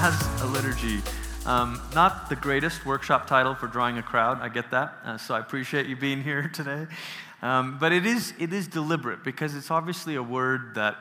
has a liturgy. Um, not the greatest workshop title for drawing a crowd, I get that. Uh, so I appreciate you being here today. Um, but it is, it is deliberate because it's obviously a word that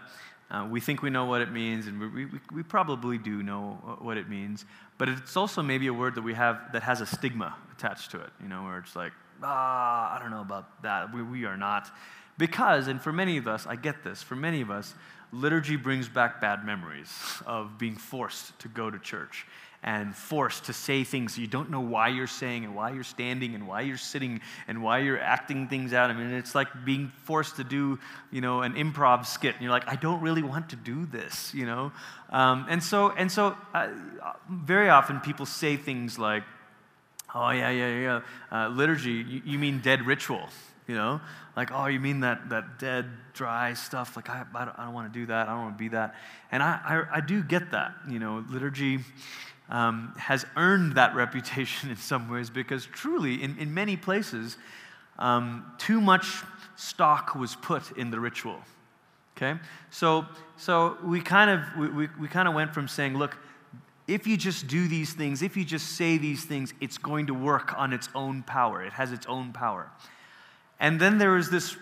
uh, we think we know what it means, and we, we, we probably do know what it means. But it's also maybe a word that we have that has a stigma attached to it, you know, where it's like, ah, I don't know about that. We, we are not. Because, and for many of us, I get this, for many of us, liturgy brings back bad memories of being forced to go to church and forced to say things you don't know why you're saying and why you're standing and why you're sitting and why you're acting things out. I mean, it's like being forced to do, you know, an improv skit, and you're like, I don't really want to do this, you know. Um, and so, and so, uh, very often people say things like, "Oh yeah, yeah, yeah, uh, liturgy. You, you mean dead ritual?" You know, like, oh, you mean that, that dead, dry stuff? Like, I, I don't, don't want to do that. I don't want to be that. And I, I, I do get that. You know, liturgy um, has earned that reputation in some ways because truly, in, in many places, um, too much stock was put in the ritual. Okay? So, so we kind of we, we, we kind of went from saying, look, if you just do these things, if you just say these things, it's going to work on its own power. It has its own power. And then there was this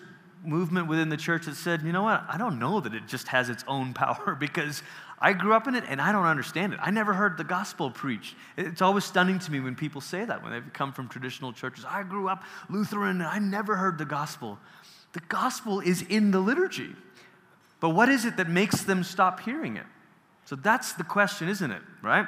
movement within the church that said, you know what, I don't know that it just has its own power because I grew up in it and I don't understand it. I never heard the gospel preached. It's always stunning to me when people say that, when they've come from traditional churches. I grew up Lutheran and I never heard the gospel. The gospel is in the liturgy. But what is it that makes them stop hearing it? So that's the question, isn't it? Right?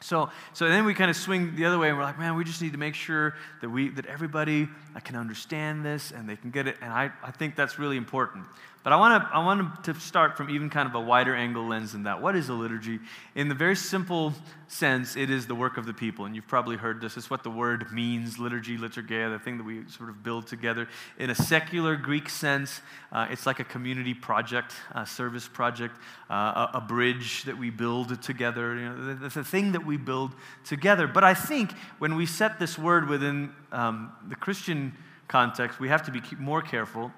So, so then we kind of swing the other way, and we're like, man, we just need to make sure that we that everybody uh, can understand this and they can get it. And I, I think that's really important. But I want to I want to start from even kind of a wider angle lens than that. What is a liturgy? In the very simple sense, it is the work of the people, and you've probably heard this. It's what the word means: liturgy, liturgia, the thing that we sort of build together. In a secular Greek sense, uh, it's like a community project, a service project, uh, a, a, bridge that we build together. You know, the, the, thing that we build together. But I think when we set this word within um, the Christian context, we have to be more careful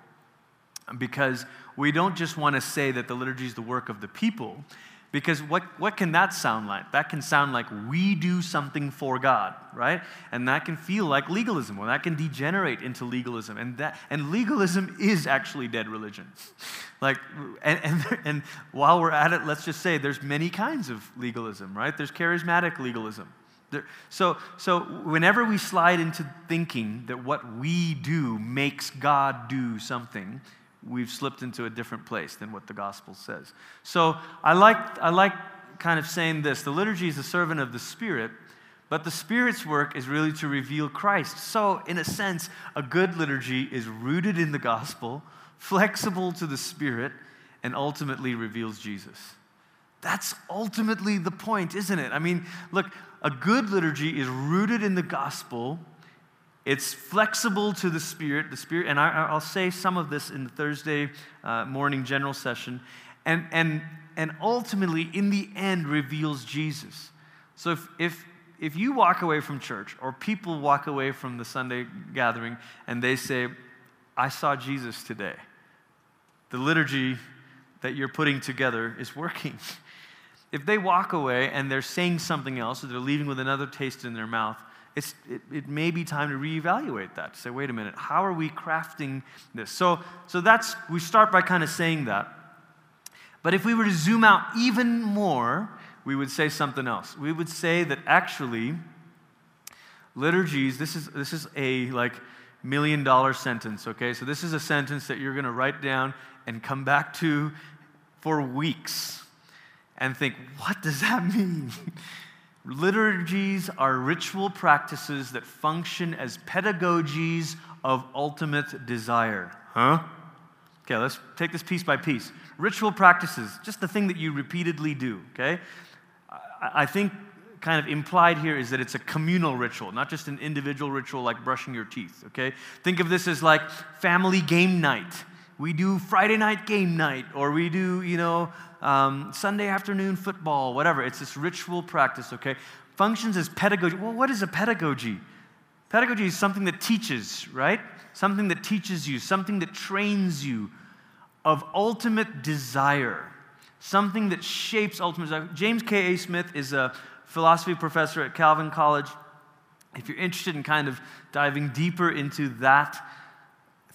because we don't just want to say that the liturgy is the work of the people, because what, what can that sound like? That can sound like we do something for God, right? And that can feel like legalism, or that can degenerate into legalism. And, that, and legalism is actually dead religion. like, and, and, and while we're at it, let's just say there's many kinds of legalism, right? There's charismatic legalism. There, so, so whenever we slide into thinking that what we do makes God do something, we've slipped into a different place than what the gospel says. So I like, I like kind of saying this the liturgy is a servant of the Spirit, but the Spirit's work is really to reveal Christ. So, in a sense, a good liturgy is rooted in the gospel, flexible to the Spirit, and ultimately reveals Jesus. That's ultimately the point, isn't it? I mean, look, a good liturgy is rooted in the gospel it's flexible to the Spirit, the Spirit, and I, will say some of this in the Thursday uh, morning general session, and, and, and ultimately, in the end, reveals Jesus. So if, if, if you walk away from church, or people walk away from the Sunday gathering, and they say, I saw Jesus today, the liturgy that you're putting together is working. If they walk away and they're saying something else, or they're leaving with another taste in their mouth, it, it may be time to reevaluate that. Say, wait a minute, how are we crafting this? So, so that's, we start by kind of saying that. But if we were to zoom out even more, we would say something else. We would say that actually, liturgies, this is, this is a like million dollar sentence, okay? So this is a sentence that you're going to write down and come back to for weeks and think, what does that mean? Liturgies are ritual practices that function as pedagogies of ultimate desire. Huh? Okay, let's take this piece by piece. Ritual practices, just the thing that you repeatedly do, okay? I think kind of implied here is that it's a communal ritual, not just an individual ritual like brushing your teeth, okay? Think of this as like family game night. We do Friday night game night, or we do, you know, um, Sunday afternoon football, whatever. It's this ritual practice, okay? Functions as pedagogy. Well, what is a pedagogy? Pedagogy is something that teaches, right? Something that teaches you, something that trains you of ultimate desire. something that shapes ultimate desire. James K.A. Smith is a philosophy professor at Calvin College. If you're interested in kind of diving deeper into that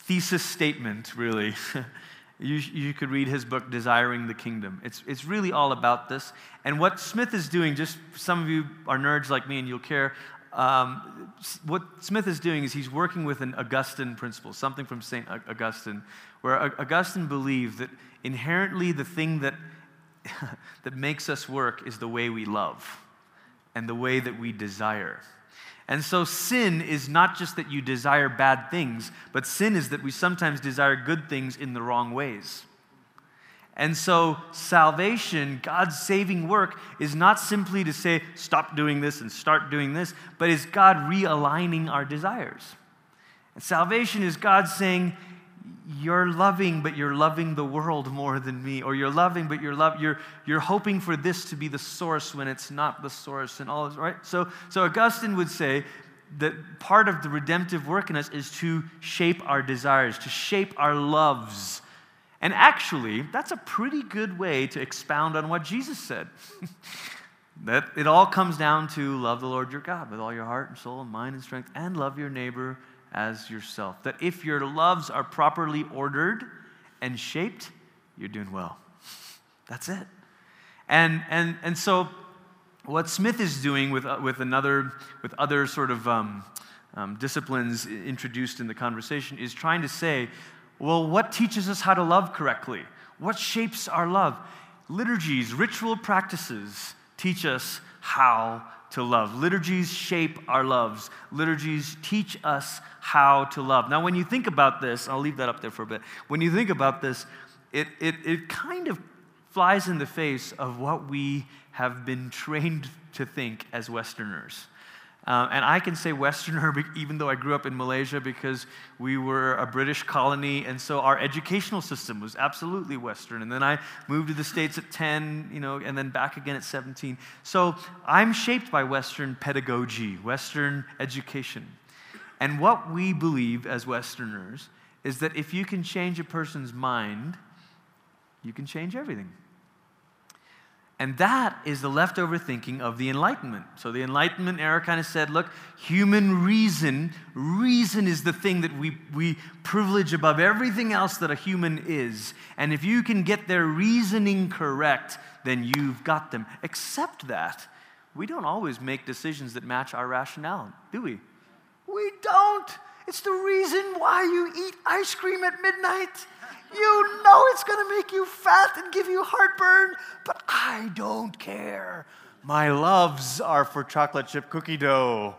thesis statement, really, you, you could read his book, Desiring the Kingdom. It's, it's really all about this. And what Smith is doing, just some of you are nerds like me and you'll care. Um, what Smith is doing is he's working with an Augustine principle, something from St. Augustine, where Augustine believed that inherently the thing that, that makes us work is the way we love and the way that we desire. And so, sin is not just that you desire bad things, but sin is that we sometimes desire good things in the wrong ways. And so, salvation, God's saving work, is not simply to say, stop doing this and start doing this, but is God realigning our desires. And salvation is God saying, you're loving, but you're loving the world more than me. Or you're loving, but you're, love, you're, you're hoping for this to be the source when it's not the source and all this, right? So, so Augustine would say that part of the redemptive work in us is to shape our desires, to shape our loves. And actually, that's a pretty good way to expound on what Jesus said. that it all comes down to love the Lord your God with all your heart and soul and mind and strength, and love your neighbor as yourself. That if your loves are properly ordered and shaped, you're doing well. That's it. And, and, and so, what Smith is doing with, uh, with, another, with other sort of um, um, disciplines introduced in the conversation is trying to say, well, what teaches us how to love correctly? What shapes our love? Liturgies, ritual practices teach us how to love. Liturgies shape our loves. Liturgies teach us how to love. Now, when you think about this, I'll leave that up there for a bit. When you think about this, it, it, it kind of flies in the face of what we have been trained to think as Westerners. Uh, and I can say Westerner even though I grew up in Malaysia because we were a British colony, and so our educational system was absolutely Western. And then I moved to the States at 10, you know, and then back again at 17. So I'm shaped by Western pedagogy, Western education. And what we believe as Westerners is that if you can change a person's mind, you can change everything. And that is the leftover thinking of the Enlightenment. So the Enlightenment era kind of said, look, human reason, reason is the thing that we, we privilege above everything else that a human is. And if you can get their reasoning correct, then you've got them. Except that we don't always make decisions that match our rationale, do we? We don't. It's the reason why you eat ice cream at midnight. You know it's going to make you fat and give you heartburn, but I don't care. My loves are for chocolate chip cookie dough,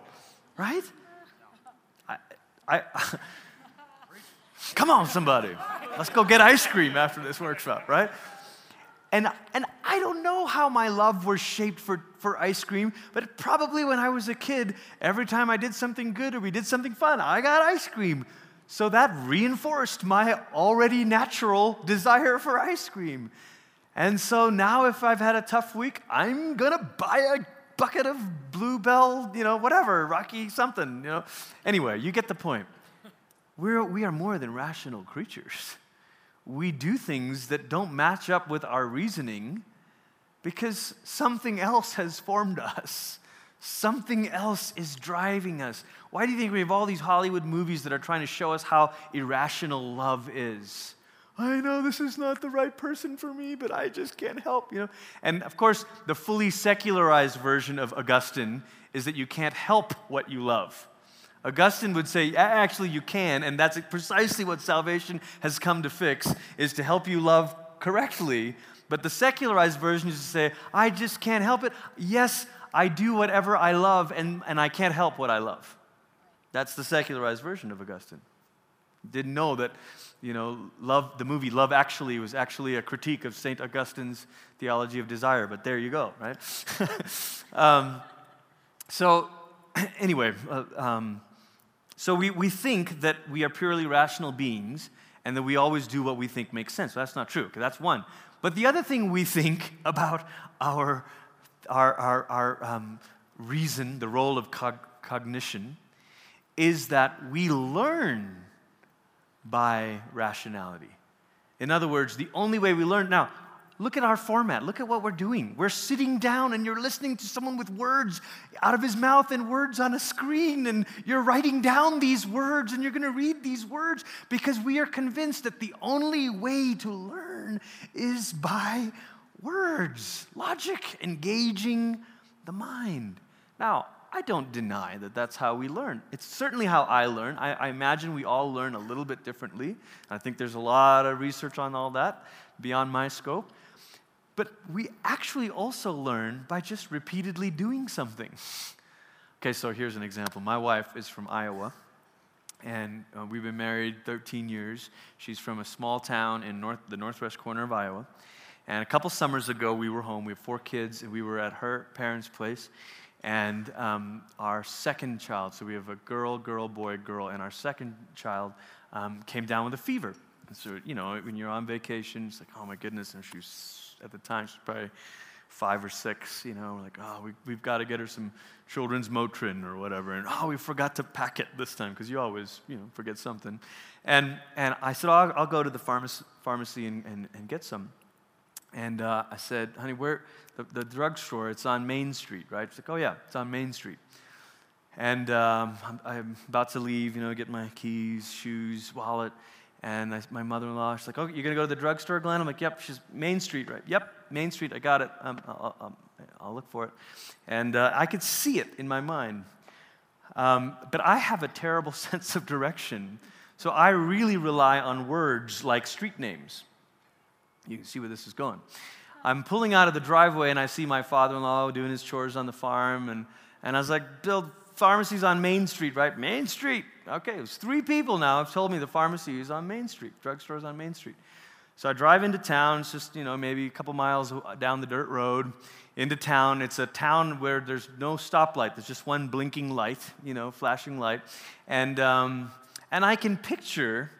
right? I, I, come on, somebody. Let's go get ice cream after this workshop, right? And, and I don't know how my love was shaped for, for ice cream, but probably when I was a kid, every time I did something good or we did something fun, I got ice cream. So that reinforced my already natural desire for ice cream. And so now, if I've had a tough week, I'm gonna buy a bucket of Bluebell, you know, whatever, Rocky something, you know. Anyway, you get the point. We're, we are more than rational creatures. We do things that don't match up with our reasoning because something else has formed us. Something else is driving us. Why do you think we have all these Hollywood movies that are trying to show us how irrational love is? I know this is not the right person for me, but I just can't help, you know. And of course, the fully secularized version of Augustine is that you can't help what you love. Augustine would say, actually, you can, and that's precisely what salvation has come to fix, is to help you love correctly. But the secularized version is to say, I just can't help it. Yes, I do whatever I love and, and I can't help what I love. That's the secularized version of Augustine. Didn't know that, you know, love, the movie Love Actually was actually a critique of St. Augustine's theology of desire, but there you go, right? um, so, anyway, uh, um, so we, we think that we are purely rational beings and that we always do what we think makes sense. That's not true, that's one. But the other thing we think about our our, our, our um, reason, the role of cog- cognition, is that we learn by rationality. In other words, the only way we learn, now, look at our format. Look at what we're doing. We're sitting down and you're listening to someone with words out of his mouth and words on a screen, and you're writing down these words and you're going to read these words because we are convinced that the only way to learn is by words, logic, engaging the mind. Now, I don't deny that that's how we learn. It's certainly how I learn. I, I, imagine we all learn a little bit differently. I think there's a lot of research on all that beyond my scope. But we actually also learn by just repeatedly doing something. Okay, so here's an example. My wife is from Iowa, and uh, we've been married 13 years. She's from a small town in north, the northwest corner of Iowa. And a couple summers ago, we were home. We have four kids, and we were at her parents' place. And um, our second child, so we have a girl, girl, boy, girl, and our second child um, came down with a fever. And so, you know, when you're on vacation, it's like, oh my goodness, and she's at the time, she's probably five or six, you know, like, oh, we, we've got to get her some children's Motrin or whatever. And, oh, we forgot to pack it this time because you always, you know, forget something. And, and I said, oh, I'll, I'll go to the pharmacy, pharmacy and, and, and get some. And uh, I said, honey, where, the, the drugstore, it's on Main Street, right? She's like, oh, yeah, it's on Main Street. And um, I'm, I'm, about to leave, you know, get my keys, shoes, wallet. And I, my mother in law, she's like, Oh, you're going to go to the drugstore, Glenn? I'm like, Yep, she's Main Street, right? Yep, Main Street, I got it. Um, I'll, I'll, I'll, look for it. And uh, I could see it in my mind. Um, but I have a terrible sense of direction. So I really rely on words like street names. You can see where this is going. I'm pulling out of the driveway and I see my father in law doing his chores on the farm. And, and I was like, Bill, pharmacy's on Main Street, right? Main Street. Okay, it was three people now have told me the pharmacy is on Main Street, drugstore's on Main Street. So I drive into town, it's just, you know, maybe a couple miles down the dirt road into town. It's a town where there's no stoplight, there's just one blinking light, you know, flashing light. And, um, and I can picture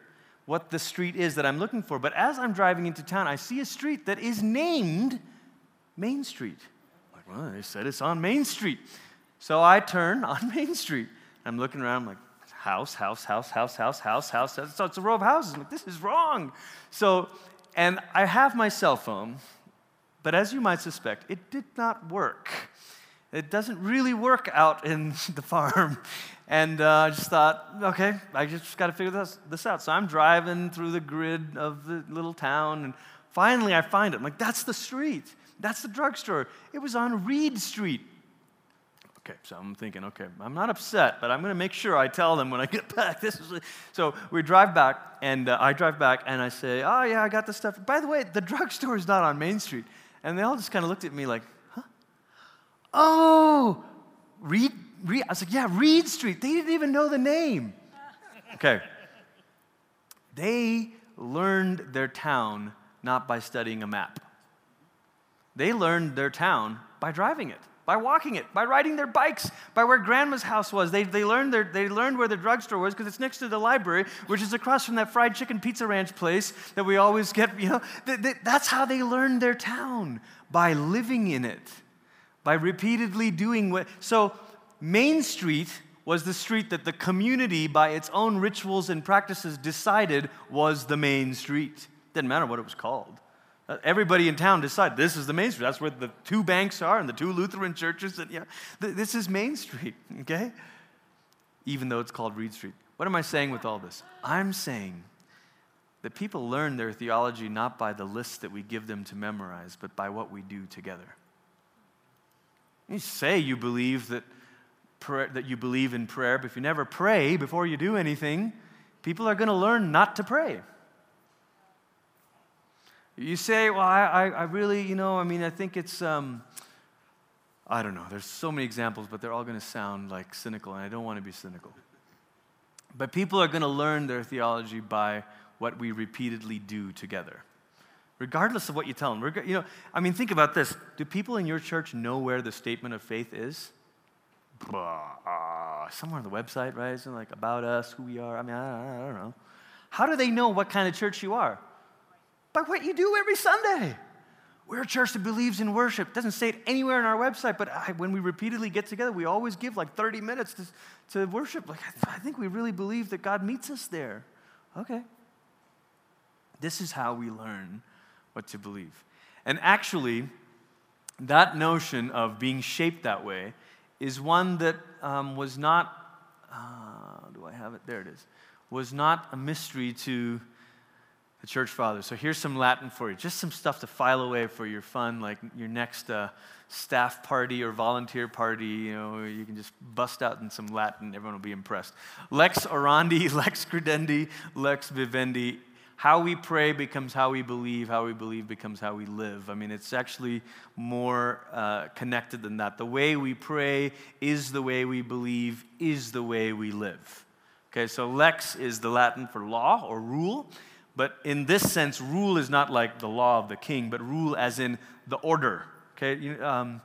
what the street is that I'm looking for. But as I'm driving into town, I see a street that is named Main Street. Like, well, they said it's on Main Street. So I turn on Main Street. I'm looking around, I'm like, house, house, house, house, house, house, house. So it's a row of houses. I'm like, this is wrong. So, and I have my cell phone, but as you might suspect, it did not work. It doesn't really work out in the farm. And uh, I just thought, okay, I just got to figure this, this out. So I'm driving through the grid of the little town, and finally I find it. I'm like, that's the street. That's the drugstore. It was on Reed Street. Okay, so I'm thinking, okay, I'm not upset, but I'm going to make sure I tell them when I get back. This is so we drive back, and uh, I drive back, and I say, oh yeah, I got the stuff. By the way, the drugstore is not on Main Street, and they all just kind of looked at me like? Oh, Reed, Reed. I was like, yeah, Reed Street. They didn't even know the name. Okay. They learned their town not by studying a map. They learned their town by driving it by walking it, by riding their bikes, by where grandma's house was. They, they, learned, their, they learned where the drugstore was because it's next to the library, which is across from that fried chicken pizza ranch place that we always get. You know, they, they, that's how they learned their town, by living in it, by repeatedly doing what. So, Main Street was the street that the community, by its own rituals and practices, decided was the main street. Didn't matter what it was called. Uh, everybody in town decided this is the main street. That's where the two banks are and the two Lutheran churches. And, yeah, this is Main Street, okay? Even though it's called Reed Street. What am I saying with all this? I'm saying that people learn their theology not by the lists that we give them to memorize, but by what we do together. You say you believe that, prayer, that you believe in prayer, but if you never pray before you do anything, people are going to learn not to pray. You say, well, I, I, really, you know, I mean, I think it's, um, I don't know. There's so many examples, but they're all going to sound like cynical, and I don't want to be cynical. But people are going to learn their theology by what we repeatedly do together, regardless of what you tell them. You know, I mean, think about this. Do people in your church know where the statement of faith is? somewhere on the website, right? Isn't like about us, who we are? I mean, I, I don't know. How do they know what kind of church you are? by what you do every Sunday. We're a church that believes in worship. It doesn't say it anywhere on our website, but I, when we repeatedly get together, we always give like 30 minutes to, to worship. Like, I, I think we really believe that God meets us there. Okay. This is how we learn what to believe. And actually, that notion of being shaped that way is one that um, was not, uh, do I have it? There it is, was not a mystery to the church fathers. So here's some Latin for you, just some stuff to file away for your fun, like your next uh, staff party or volunteer party. You know, you can just bust out in some Latin, everyone will be impressed. Lex orandi, lex credendi, lex vivendi how we pray becomes how we believe, how we believe becomes how we live. I mean, it's actually more uh, connected than that. The way we pray is the way we believe, is the way we live. Okay, so lex is the Latin for law or rule, but in this sense, rule is not like the law of the king, but rule as in the order. Okay, you, um,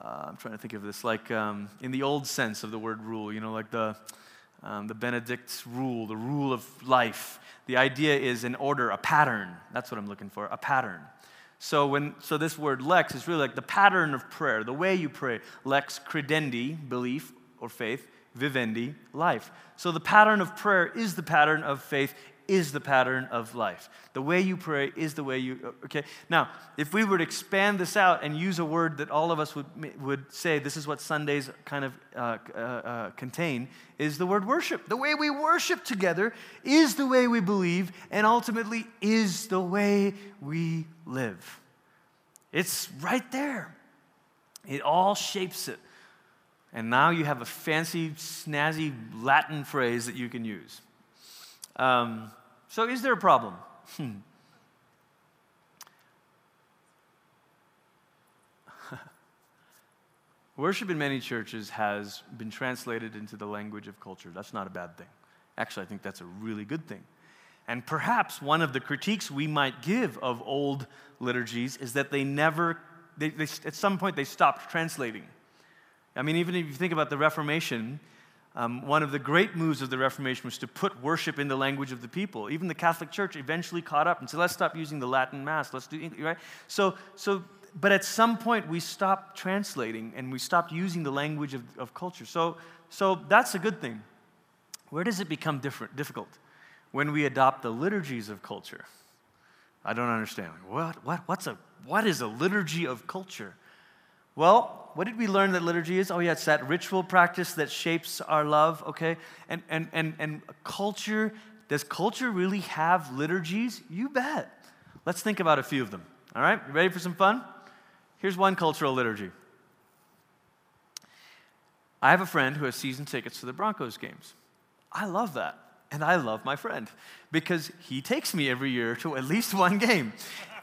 uh, I'm trying to think of this like um, in the old sense of the word rule, you know, like the, um, the Benedict's rule, the rule of life. The idea is an order, a pattern. That's what I'm looking for, a pattern. So, when, so this word lex is really like the pattern of prayer, the way you pray. Lex credendi, belief or faith, vivendi, life. So the pattern of prayer is the pattern of faith, is the pattern of life. The way you pray is the way you, okay? Now, if we were to expand this out and use a word that all of us would, would say, this is what Sundays kind of uh, uh, uh, contain, is the word worship. The way we worship together is the way we believe and ultimately is the way we live. It's right there. It all shapes it. And now you have a fancy, snazzy Latin phrase that you can use. Um, so, is there a problem? Hmm. Worship in many churches has been translated into the language of culture. That's not a bad thing. Actually, I think that's a really good thing. And perhaps one of the critiques we might give of old liturgies is that they never, they, they, at some point, they stopped translating. I mean, even if you think about the Reformation, um, one of the great moves of the Reformation was to put worship in the language of the people. Even the Catholic Church eventually caught up and said, let's stop using the Latin Mass. Let's do, right? So, so but at some point we stopped translating and we stopped using the language of, of culture. So, so that's a good thing. Where does it become different, difficult? When we adopt the liturgies of culture. I don't understand. What, what, what's a, what is a liturgy of culture? Well, what did we learn that liturgy is? Oh, yeah, it's that ritual practice that shapes our love, okay? And, and, and, and culture, does culture really have liturgies? You bet. Let's think about a few of them, all right? You ready for some fun? Here's one cultural liturgy. I have a friend who has season tickets to the Broncos games. I love that. And I love my friend because he takes me every year to at least one game.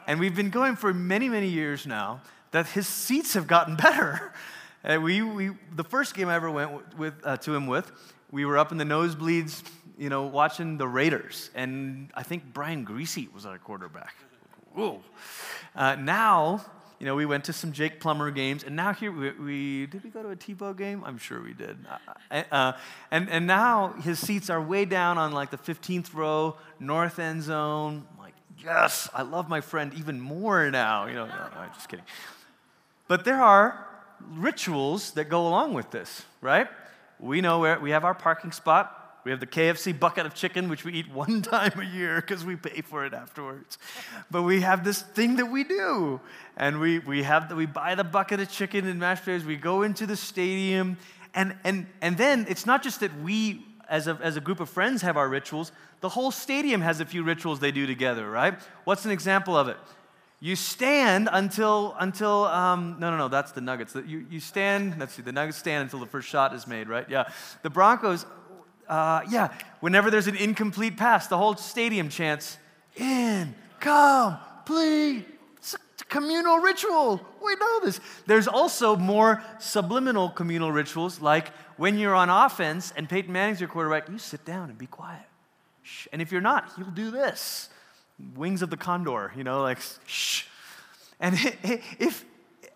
And we've been going for many, many years now that his seats have gotten better. And we, we, the first game I ever went with, uh, to him with, we were up in the nosebleeds, you know, watching the Raiders. And I think Brian Griese was our quarterback. Whoa. Uh, now, you know, we went to some Jake Plummer games, and now here we, we did we go to a Tebow game? I'm sure we did. Uh, uh, and, and now his seats are way down on like the 15th row, north end zone. I'm like, yes, I love my friend even more now. You know, no, no, just kidding. But there are rituals that go along with this, right? We know where we have our parking spot. We have the KFC bucket of chicken, which we eat one time a year because we pay for it afterwards. But we have this thing that we do. And we, we, have the, we buy the bucket of chicken and mashed potatoes. We go into the stadium. And, and, and then it's not just that we, as a, as a group of friends, have our rituals. The whole stadium has a few rituals they do together, right? What's an example of it? You stand until, until um, no, no, no, that's the Nuggets. You, you stand, let's see, the Nuggets stand until the first shot is made, right? Yeah. The Broncos, uh, yeah, whenever there's an incomplete pass, the whole stadium chants, in. It's a communal ritual. We know this. There's also more subliminal communal rituals, like when you're on offense and Peyton Manning's your quarterback, you sit down and be quiet. And if you're not, he'll do this wings of the condor, you know, like shh. And if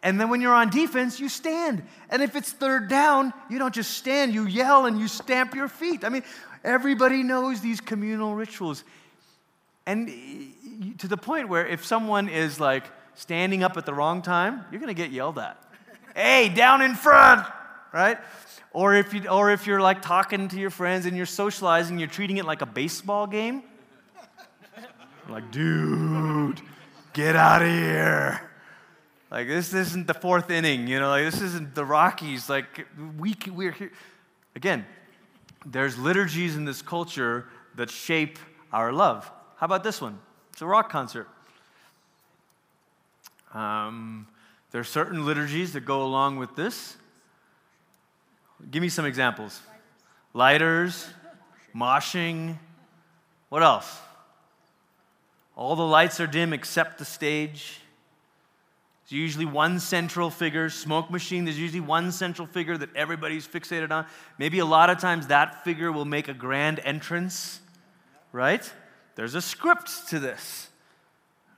and then when you're on defense, you stand. And if it's third down, you don't just stand, you yell and you stamp your feet. I mean, everybody knows these communal rituals. And to the point where if someone is like standing up at the wrong time, you're going to get yelled at. hey, down in front, right? Or if, you, or if you're like talking to your friends and you're socializing, you're treating it like a baseball game, Like, dude, get out of here. Like, this isn't the fourth inning, you know, like, this isn't the Rockies. Like, we, we're here. Again, there's liturgies in this culture that shape our love. How about this one? It's a rock concert. Um, there are certain liturgies that go along with this. Give me some examples lighters, moshing. What else? All the lights are dim except the stage. There's usually one central figure, smoke machine, there's usually one central figure that everybody's fixated on. Maybe a lot of times that figure will make a grand entrance, right? There's a script to this,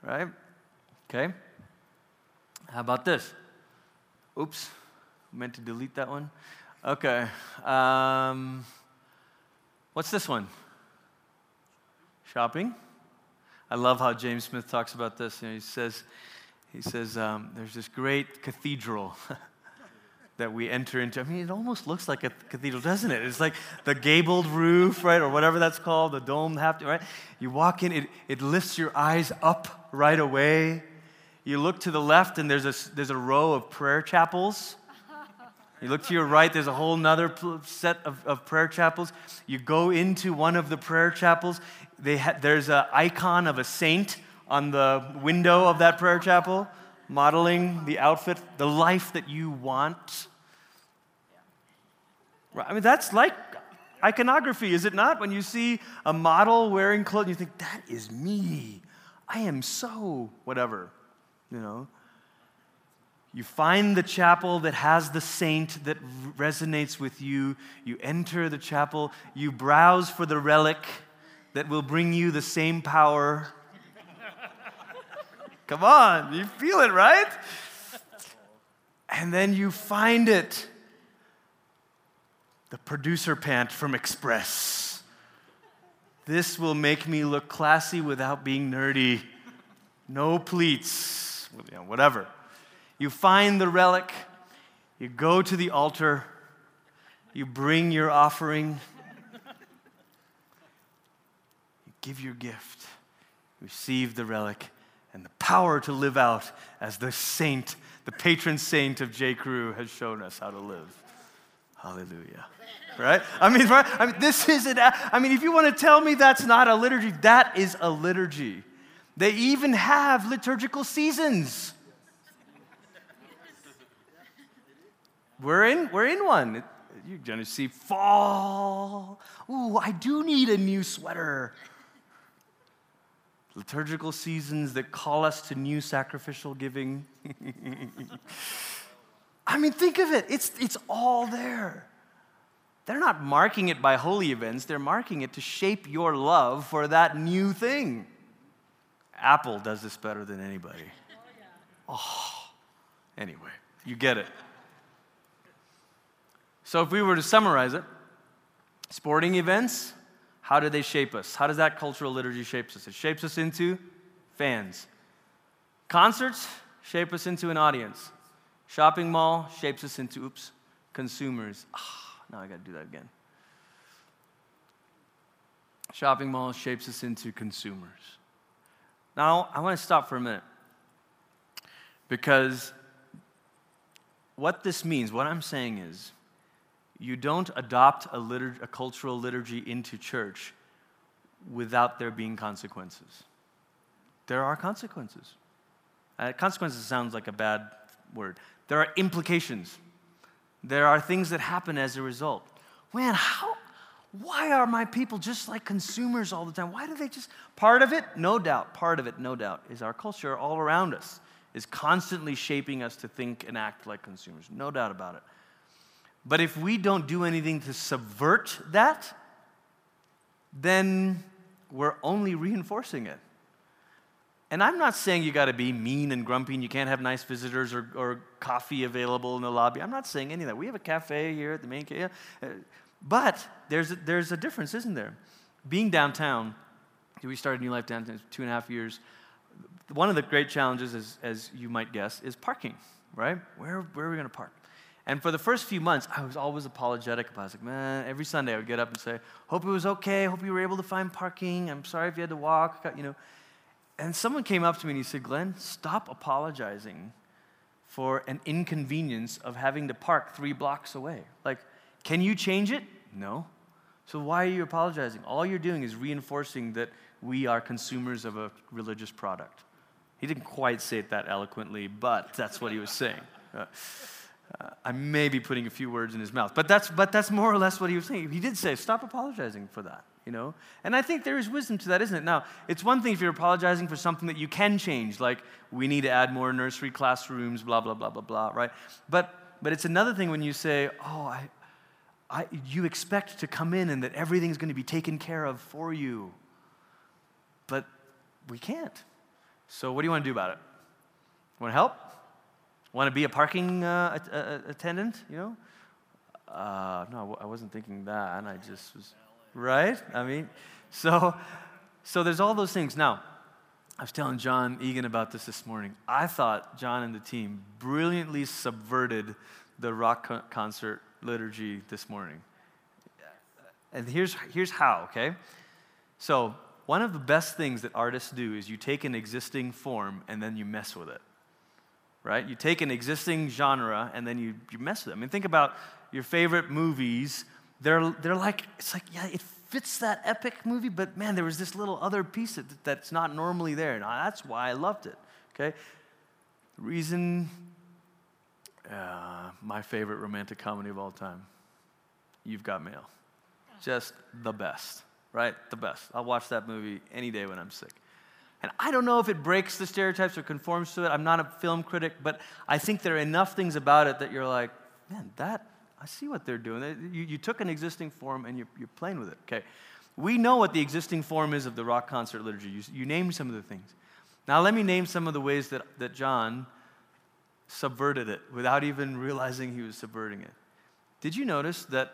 right? Okay. How about this? Oops, meant to delete that one. Okay. Um, what's this one? Shopping. I love how James Smith talks about this. You know, he says, he says um, there's this great cathedral that we enter into. I mean, it almost looks like a cathedral, doesn't it? It's like the gabled roof, right, or whatever that's called, the dome, have right? You walk in, it, it lifts your eyes up right away. You look to the left, and there's a, there's a row of prayer chapels. You look to your right, there's a whole nother set of, of prayer chapels. You go into one of the prayer chapels, ha- there's an icon of a saint on the window of that prayer chapel, modeling the outfit, the life that you want. I mean, that's like iconography, is it not? When you see a model wearing clothes, you think, that is me. I am so whatever, you know. You find the chapel that has the saint that resonates with you. You enter the chapel. You browse for the relic that will bring you the same power. Come on, you feel it, right? And then you find it the producer pant from Express. This will make me look classy without being nerdy. No pleats, whatever. You find the relic, you go to the altar, you bring your offering, you give your gift, receive the relic, and the power to live out as the saint, the patron saint of J. Crew has shown us how to live. Hallelujah. Right? I mean, right? I mean, this is it. I mean, if you want to tell me that's not a liturgy, that is a liturgy. They even have liturgical seasons. We're in, we're in one. You're going to see fall. Ooh, I do need a new sweater. Liturgical seasons that call us to new sacrificial giving. I mean, think of it. It's, it's all there. They're not marking it by holy events, they're marking it to shape your love for that new thing. Apple does this better than anybody. Oh, oh anyway, you get it. So, if we were to summarize it, sporting events, how do they shape us? How does that cultural liturgy shape us? It shapes us into fans. Concerts shape us into an audience. Shopping mall shapes us into, oops, consumers. Ah, now I got to do that again. Shopping mall shapes us into consumers. Now, I want to stop for a minute because what this means, what I'm saying is, you don't adopt a, a cultural liturgy into church without there being consequences. There are consequences. Uh, consequences sounds like a bad word. There are implications. There are things that happen as a result. Man, how, why are my people just like consumers all the time? Why do they just, part of it, no doubt, part of it, no doubt, is our culture all around us is constantly shaping us to think and act like consumers. No doubt about it. But if we don't do anything to subvert that, then we're only reinforcing it. And I'm not saying you got to be mean and grumpy and you can't have nice visitors or, or coffee available in the lobby. I'm not saying any of that. We have a cafe here at the main cafe. Uh, but there's a, there's a difference, isn't there? Being downtown, we started New Life downtown two and a half years. One of the great challenges, as, as you might guess, is parking, right? Where, where are we to park? And for the first few months, I was always apologetic about it. I was like, man, every Sunday I would get up and say, hope it was okay. Hope you were able to find parking. I'm sorry if you had to walk, you know. And someone came up to me and he said, Glenn, stop apologizing for an inconvenience of having to park three blocks away. Like, can you change it? No. So why are you apologizing? All you're doing is reinforcing that we are consumers of a religious product. He didn't quite say it that eloquently, but that's what he was saying. Uh, Uh, I may be putting a few words in his mouth, but that's, but that's more or less what he was saying. He did say, stop apologizing for that, you know? And I think there is wisdom to that, isn't it? Now, it's one thing if you're apologizing for something that you can change, like we need to add more nursery classrooms, blah, blah, blah, blah, blah, right? But, but it's another thing when you say, oh, I, I, you expect to come in and that everything's going to be taken care of for you. But we can't. So, what do you want to do about it? Want to help? Want to be a parking uh, a, a, attendant? You know? Uh, no, I wasn't thinking that. I just was right. I mean, so so there's all those things. Now, I was telling John Egan about this this morning. I thought John and the team brilliantly subverted the rock co- concert liturgy this morning. And here's, here's how, okay? So, one of the best things that artists do is you take an existing form and then you mess with it, right? You take an existing genre and then you, you mess with it. I mean, think about your favorite movies. They're, they're like, it's like, yeah, it fits that epic movie, but man, there was this little other piece that, that's not normally there. And that's why I loved it, okay? The reason uh, my favorite romantic comedy of all time. You've Got Mail. Just the best, right? The best. I'll watch that movie any day when I'm sick. And I don't know if it breaks the stereotypes or conforms to it. I'm not a film critic, but I think there are enough things about it that you're like, man, that, I see what they're doing. You, you took an existing form and you're, you're, playing with it. Okay. We know what the existing form is of the rock concert liturgy. You, you named some of the things. Now, let me name some of the ways that, that John subverted it without even realizing he was subverting it. Did you notice that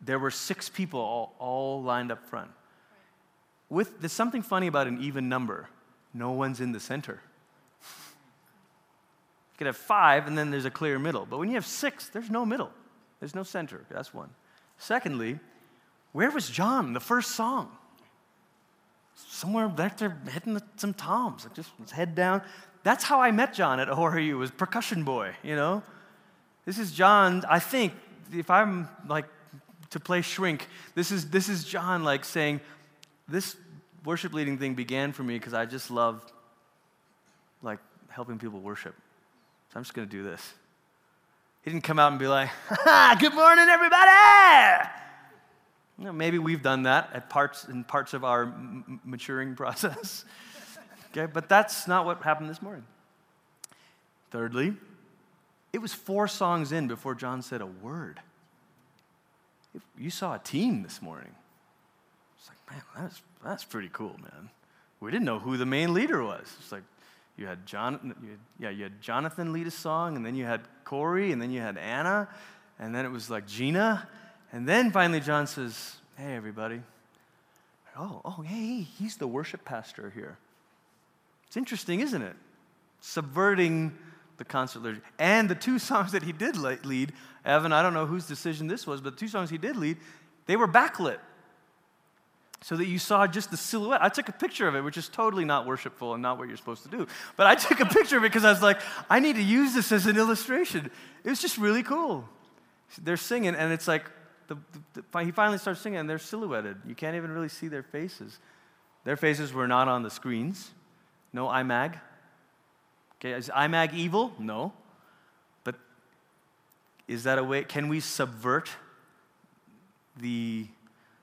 there were six people all, all lined up front? With, there's something funny about an even number. No one's in the center. You could have five, and then there's a clear middle. But when you have six, there's no middle. There's no center. That's one. Secondly, where was John, the first song? Somewhere back there hitting some toms, just his head down. That's how I met John at ORU, was percussion boy, you know? This is John, I think, if I'm like to play shrink, this is, this is John like saying, this worship leading thing began for me because I just love like helping people worship. So I'm just going to do this. He didn't come out and be like, good morning, everybody. You know, maybe we've done that at parts in parts of our m- maturing process. Okay, but that's not what happened this morning. Thirdly, it was four songs in before John said a word. You saw a team this morning. Man, that's, that's pretty cool, man. We didn't know who the main leader was. It's like, you had John, you had, yeah, you had Jonathan lead a song, and then you had Corey, and then you had Anna, and then it was like Gina, and then finally John says, "Hey, everybody." Oh, oh, hey, he's the worship pastor here. It's interesting, isn't it? Subverting the concert liturgy. And the two songs that he did lead, Evan, I don't know whose decision this was, but the two songs he did lead, they were backlit. So that you saw just the silhouette. I took a picture of it, which is totally not worshipful and not what you're supposed to do. But I took a picture because I was like, I need to use this as an illustration. It was just really cool. They're singing, and it's like, the, the, he finally starts singing, and they're silhouetted. You can't even really see their faces. Their faces were not on the screens. No IMAG? Okay, is IMAG evil? No. But is that a way? Can we subvert the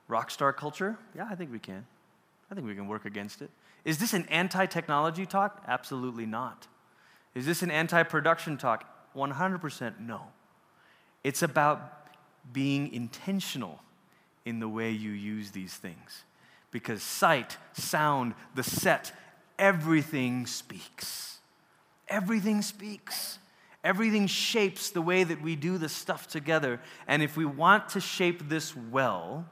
rock star culture? Yeah, I think we can. I think we can work against it. Is this an anti technology talk? Absolutely not. Is this an anti production talk? 100% no. It's about being intentional in the way you use these things. Because sight, sound, the set, everything speaks. Everything speaks. Everything shapes the way that we do the stuff together. And if we want to shape this well,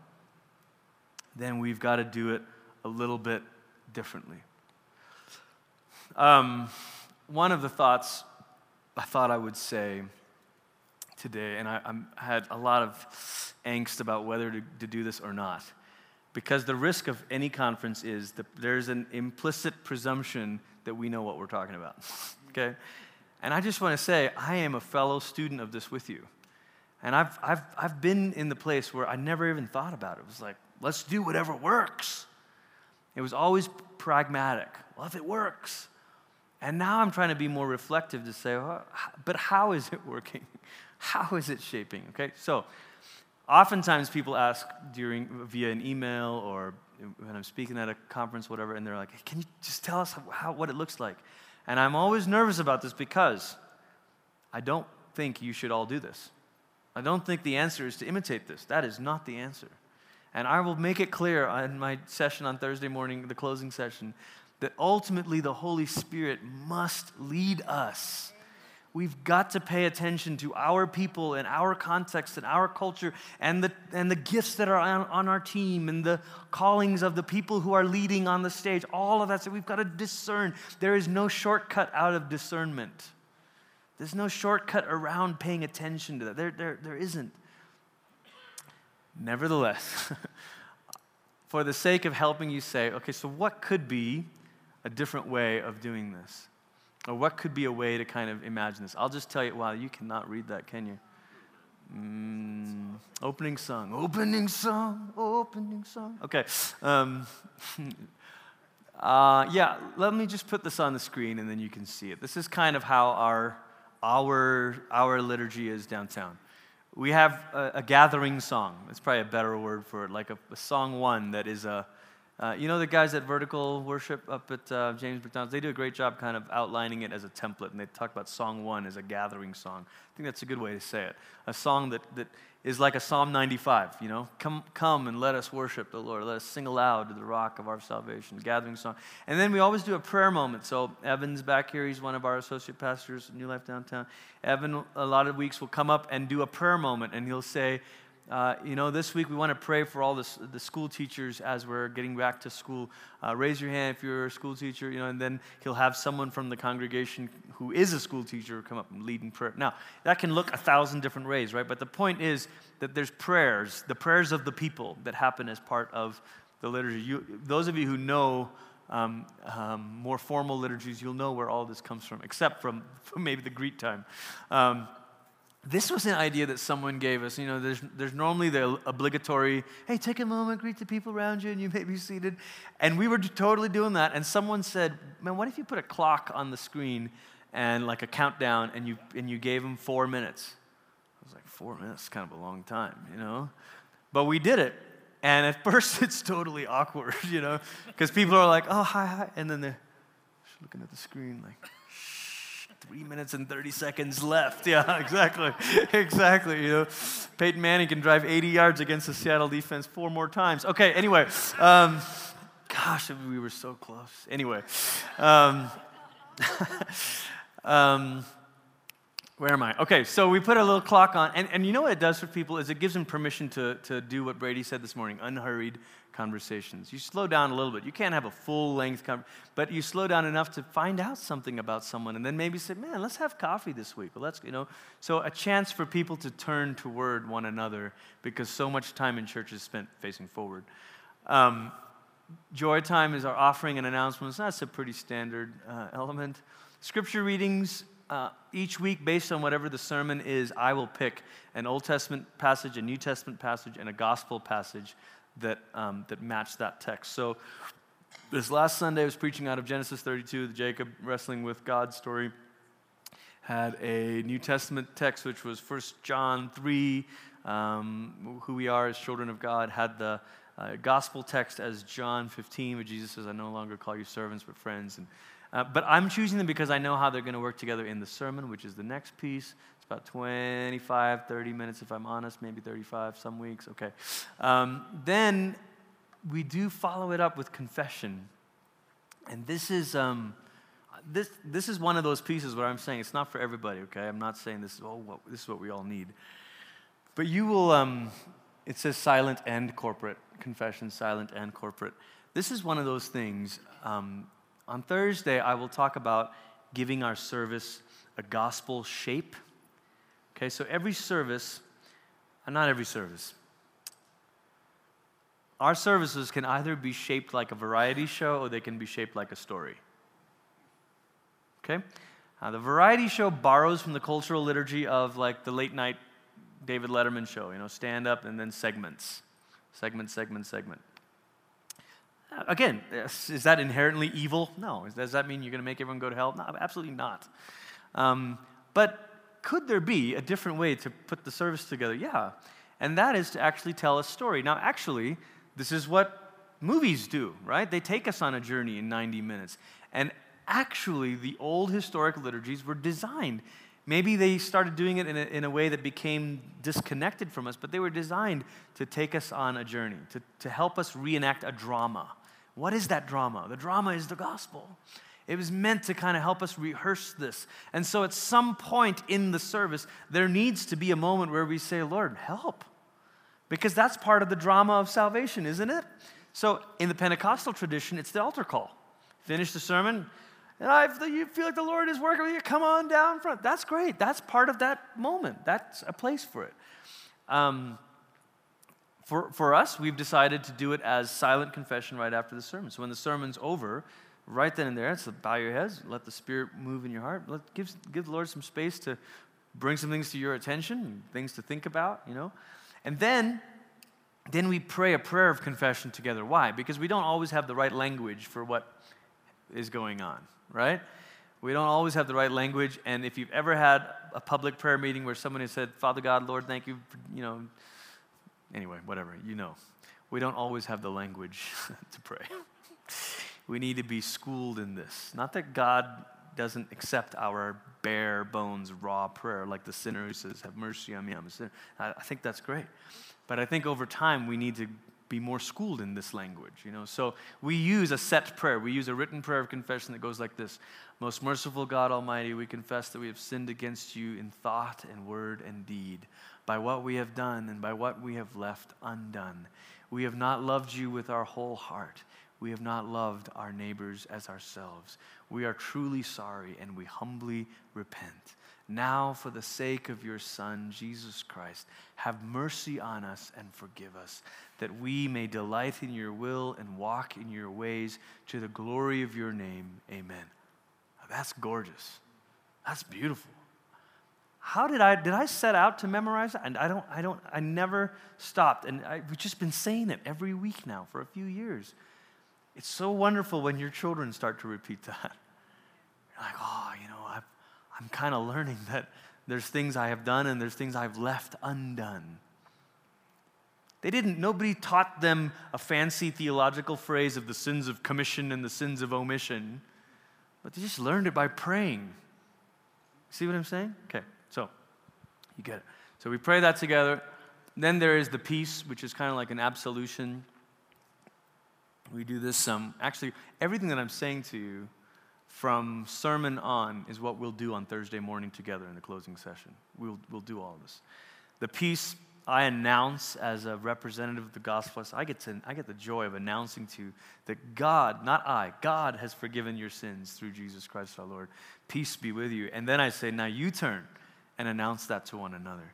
then we've got to do it a little bit differently. Um, one of the thoughts I thought I would say today, and I, I had a lot of angst about whether to, to do this or not because the risk of any conference is that there's an implicit presumption that we know what we're talking about. okay? And I just want to say, I am a fellow student of this with you. And I've, I've, I've been in the place where I never even thought about it. It was like, let's do whatever works. It was always pragmatic. Well, if it works. And now I'm trying to be more reflective to say, well, but how is it working? How is it shaping? Okay, so oftentimes people ask during via an email or when I'm speaking at a conference, whatever, and they're like, hey, "Can you just tell us how, what it looks like?" And I'm always nervous about this because I don't think you should all do this. I don't think the answer is to imitate this. That is not the answer. And I will make it clear in my session on Thursday morning, the closing session, that ultimately the Holy Spirit must lead us. We've got to pay attention to our people and our context and our culture and the, and the gifts that are on, on our team and the callings of the people who are leading on the stage. All of that. So we've got to discern. There is no shortcut out of discernment. There's no shortcut around paying attention to that. There, there, there isn't. Nevertheless, for the sake of helping you say, okay, so what could be a different way of doing this? Or what could be a way to kind of imagine this? I'll just tell you, wow, you cannot read that, can you? Mm, opening song, opening song, opening song. Okay. Um, uh, yeah, let me just put this on the screen and then you can see it. This is kind of how our, our, our liturgy is downtown. We have a, a gathering song. It's probably a better word for it, like a, a song one that is a, uh, you know the guys at Vertical Worship up at uh, James MacDonald's? They do a great job kind of outlining it as a template, and they talk about song one as a gathering song. I think that's a good way to say it. A song that, that is like a Psalm 95, you know? Come, come and let us worship the Lord. Let us sing aloud to the rock of our salvation, gathering song. And then we always do a prayer moment. So Evan's back here. He's one of our associate pastors, New Life Downtown. Evan, a lot of weeks, will come up and do a prayer moment, and he'll say, uh, you know, this week we want to pray for all the, the school teachers as we're getting back to school. Uh, raise your hand if you're a school teacher, you know, and then he'll have someone from the congregation who is a school teacher come up and lead in prayer. Now, that can look a thousand different ways, right? But the point is that there's prayers, the prayers of the people that happen as part of the liturgy. You, those of you who know um, um, more formal liturgies, you'll know where all this comes from, except from, from maybe the Greek time. Um, this was an idea that someone gave us. You know, there's, there's normally the obligatory, hey, take a moment, greet the people around you, and you may be seated. And we were totally doing that. And someone said, man, what if you put a clock on the screen and like a countdown and you, and you gave them four minutes? I was like, four minutes is kind of a long time, you know? But we did it. And at first, it's totally awkward, you know, because people are like, oh, hi, hi. And then they're looking at the screen like, three minutes and 30 seconds left. Yeah, exactly. exactly. You know, Peyton Manning can drive 80 yards against the Seattle defense four more times. Okay, anyway. Um, gosh, we were so close. Anyway. Um, um, where am I? Okay, so we put a little clock on, and, and you know what it does for people is it gives them permission to, to do what Brady said this morning, unhurried conversations. You slow down a little bit. You can't have a full length conversation, but you slow down enough to find out something about someone and then maybe say, man, let's have coffee this week. Let's, you know. So a chance for people to turn toward one another because so much time in church is spent facing forward. Um, joy time is our offering and announcements. That's a pretty standard uh, element. Scripture readings uh, each week, based on whatever the sermon is, I will pick an Old Testament passage, a New Testament passage, and a gospel passage that, um, that match that text. So this last Sunday, I was preaching out of Genesis 32, the Jacob wrestling with God story. Had a New Testament text, which was 1 John 3, um, who we are as children of God. Had the uh, gospel text as John 15, where Jesus says, I no longer call you servants, but friends. And, uh, but I'm choosing them because I know how they're going to work together in the sermon, which is the next piece. It's about 25, 30 minutes, if I'm honest, maybe 35 some weeks. Okay. Um, then we do follow it up with confession. And this is, um, this, this is one of those pieces where I'm saying it's not for everybody, okay? I'm not saying this is, oh, what, this is what we all need. But you will, um, it says silent and corporate, confession, silent and corporate. This is one of those things. Um, on Thursday, I will talk about giving our service a gospel shape. Okay, so every service, and not every service, our services can either be shaped like a variety show or they can be shaped like a story. Okay? Uh, the variety show borrows from the cultural liturgy of like the late night David Letterman show, you know, stand up and then segments. Segment, segment, segment. Uh, again, is that inherently evil? No. Does that mean you're going to make everyone go to hell? No, absolutely not. Um, but could there be a different way to put the service together? Yeah. And that is to actually tell a story. Now, actually, this is what movies do, right? They take us on a journey in 90 minutes. And actually, the old historic liturgies were designed. Maybe they started doing it in a, in a way that became disconnected from us, but they were designed to take us on a journey, to, to help us reenact a drama. What is that drama? The drama is the gospel. It was meant to kind of help us rehearse this. And so at some point in the service, there needs to be a moment where we say, Lord, help. Because that's part of the drama of salvation, isn't it? So in the Pentecostal tradition, it's the altar call. Finish the sermon, and I, you feel like the Lord is working with you, come on down front. That's great. That's part of that moment. That's a place for it. Um, for, for us, we've decided to do it as silent confession right after the sermon. So when the sermon's over, right then and there, it's bow your heads, let the Spirit move in your heart. Let, give, give the Lord some space to bring some things to your attention, things to think about, you know. And then then we pray a prayer of confession together. Why? Because we don't always have the right language for what is going on, right? We don't always have the right language. And if you've ever had a public prayer meeting where someone has said, Father God, Lord, thank you, for, you know, anyway, whatever, you know. We don't always have the language to pray. We need to be schooled in this. Not that God doesn't accept our bare bones, raw prayer like the sinner who says, Have mercy on me, I'm a sinner. I think that's great. But I think over time we need to be more schooled in this language, you know. So we use a set prayer. We use a written prayer of confession that goes like this: Most merciful God Almighty, we confess that we have sinned against you in thought and word and deed, by what we have done and by what we have left undone. We have not loved you with our whole heart. We have not loved our neighbors as ourselves. We are truly sorry and we humbly repent. Now, for the sake of your Son, Jesus Christ, have mercy on us and forgive us, that we may delight in your will and walk in your ways to the glory of your name. Amen. That's gorgeous. That's beautiful. How did I did I set out to memorize that? And I don't I don't I never stopped. And I, we've just been saying it every week now for a few years. It's so wonderful when your children start to repeat that. You're like, oh, you know, I've I'm kind of learning that there's things I have done and there's things I've left undone. They didn't, nobody taught them a fancy theological phrase of the sins of commission and the sins of omission, but they just learned it by praying. See what I'm saying? Okay, so you get it. So we pray that together. Then there is the peace, which is kind of like an absolution. We do this, um, actually, everything that I'm saying to you from sermon on is what we'll do on Thursday morning together in the closing session. We'll, we'll do all of this. The peace I announce as a representative of the gospel, I get, to, I get the joy of announcing to you that God, not I, God has forgiven your sins through Jesus Christ our Lord. Peace be with you. And then I say, now you turn and announce that to one another.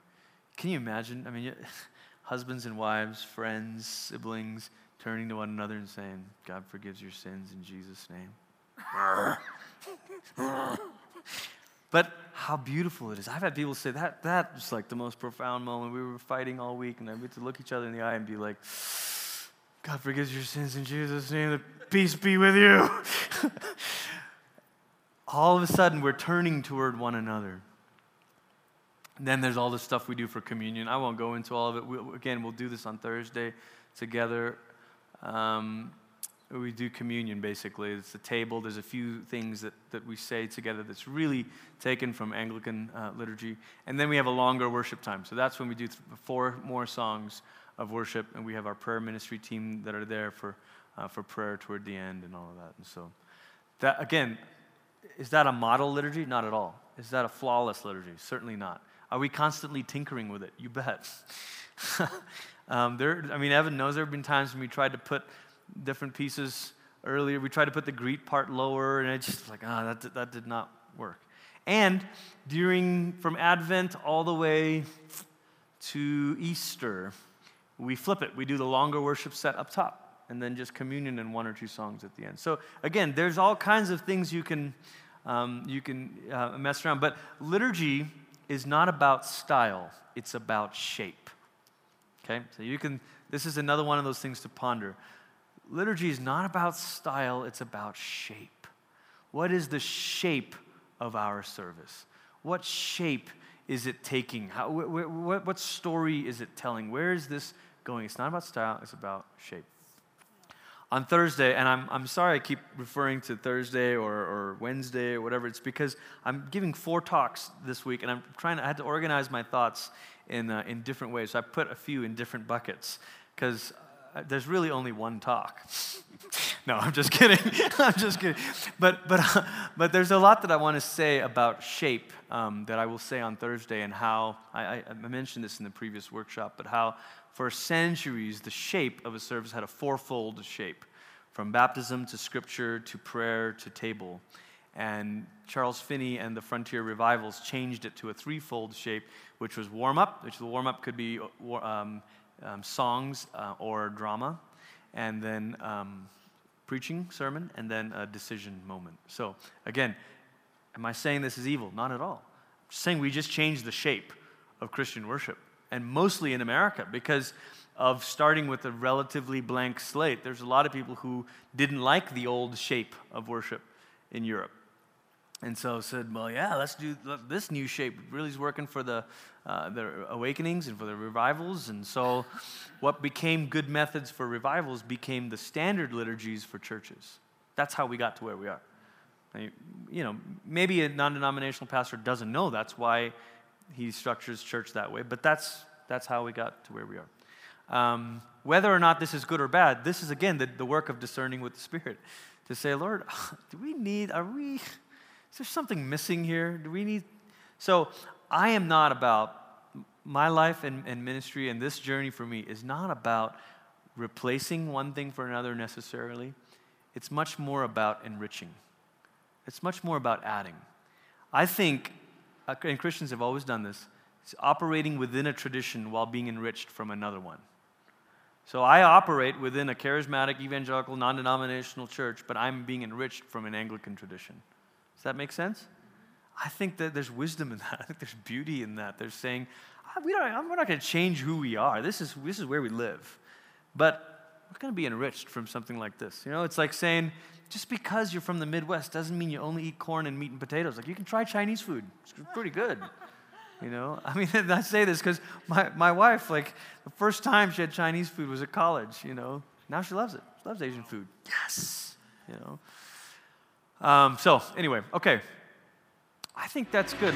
Can you imagine? I mean, husbands and wives, friends, siblings, turning to one another and saying, God forgives your sins in Jesus' name. but how beautiful it is. I've had people say that that was like the most profound moment. We were fighting all week, and I get to look each other in the eye and be like, God forgives your sins in Jesus' name. Peace be with you. all of a sudden, we're turning toward one another. Then there's all the stuff we do for communion. I won't go into all of it. We, again, we'll do this on Thursday together. Um, we do communion basically. It's a table. There's a few things that, that we say together that's really taken from Anglican uh, liturgy. And then we have a longer worship time. So that's when we do th- four more songs of worship, and we have our prayer ministry team that are there for, uh, for prayer toward the end and all of that. And so, that again, is that a model liturgy? Not at all. Is that a flawless liturgy? Certainly not. Are we constantly tinkering with it? You bet. um, there, I mean, Evan knows there have been times when we tried to put different pieces earlier. We tried to put the greet part lower, and it just like, ah, oh, that, that did not work. And during, from Advent all the way to Easter, we flip it. We do the longer worship set up top, and then just communion and one or two songs at the end. So again, there's all kinds of things you can Um, you can uh, mess around. But liturgy is not about style, it's about shape. Okay? So you can, this is another one of those things to ponder. Liturgy is not about style, it's about shape. What is the shape of our service? What shape is it taking? How, wh- wh- what story is it telling? Where is this going? It's not about style, it's about shape. On Thursday, and I'm, I'm sorry I keep referring to Thursday or, or Wednesday or whatever, it's because I'm giving four talks this week, and I'm trying to, I had to organize my thoughts in, uh, in different ways. So I put a few in different buckets because uh, there's really only one talk. no, I'm just kidding. I'm just kidding. But, but, uh, but there's a lot that I want to say about shape um, that I will say on Thursday and how, I, I mentioned this in the previous workshop, but how for centuries the shape of a service had a fourfold shape from baptism to scripture to prayer to table. And Charles Finney and the Frontier Revivals changed it to a threefold shape, which was warm up, which the warm up could be um, um, songs uh, or drama, and then um, preaching, sermon, and then a decision moment. So, again, am I saying this is evil? Not at all. I'm saying we just changed the shape of Christian worship, and mostly in America, because of starting with a relatively blank slate. There's a lot of people who didn't like the old shape of worship in Europe. And so said, well, yeah, let's do this new shape. Really is working for the, uh, the awakenings and for the revivals. And so what became good methods for revivals became the standard liturgies for churches. That's how we got to where we are. You know, maybe a non-denominational pastor doesn't know that's why he structures church that way, but that's, that's how we got to where we are. Um, whether or not this is good or bad, this is again the, the work of discerning with the Spirit. To say, Lord, do we need, are we, is there something missing here? Do we need, so I am not about, my life and, and ministry and this journey for me is not about replacing one thing for another necessarily. It's much more about enriching. It's much more about adding. I think, and Christians have always done this, it's operating within a tradition while being enriched from another one. So I operate within a charismatic, evangelical, non denominational church, but I'm being enriched from an Anglican tradition. Does that make sense? I think that there's wisdom in that. I think there's beauty in that. They're saying, ah, we don't, we're not going to change who we are. This is, this is where we live. But we're going to be enriched from something like this. You know, it's like saying, just because you're from the Midwest doesn't mean you only eat corn and meat and potatoes. Like, you can try Chinese food, it's pretty good. You know, I mean, I say this because my, my wife, like, the first time she had Chinese food was at college, you know. Now she loves it. She loves Asian food. Yes. You know. Um, so, anyway, okay. I think that's good.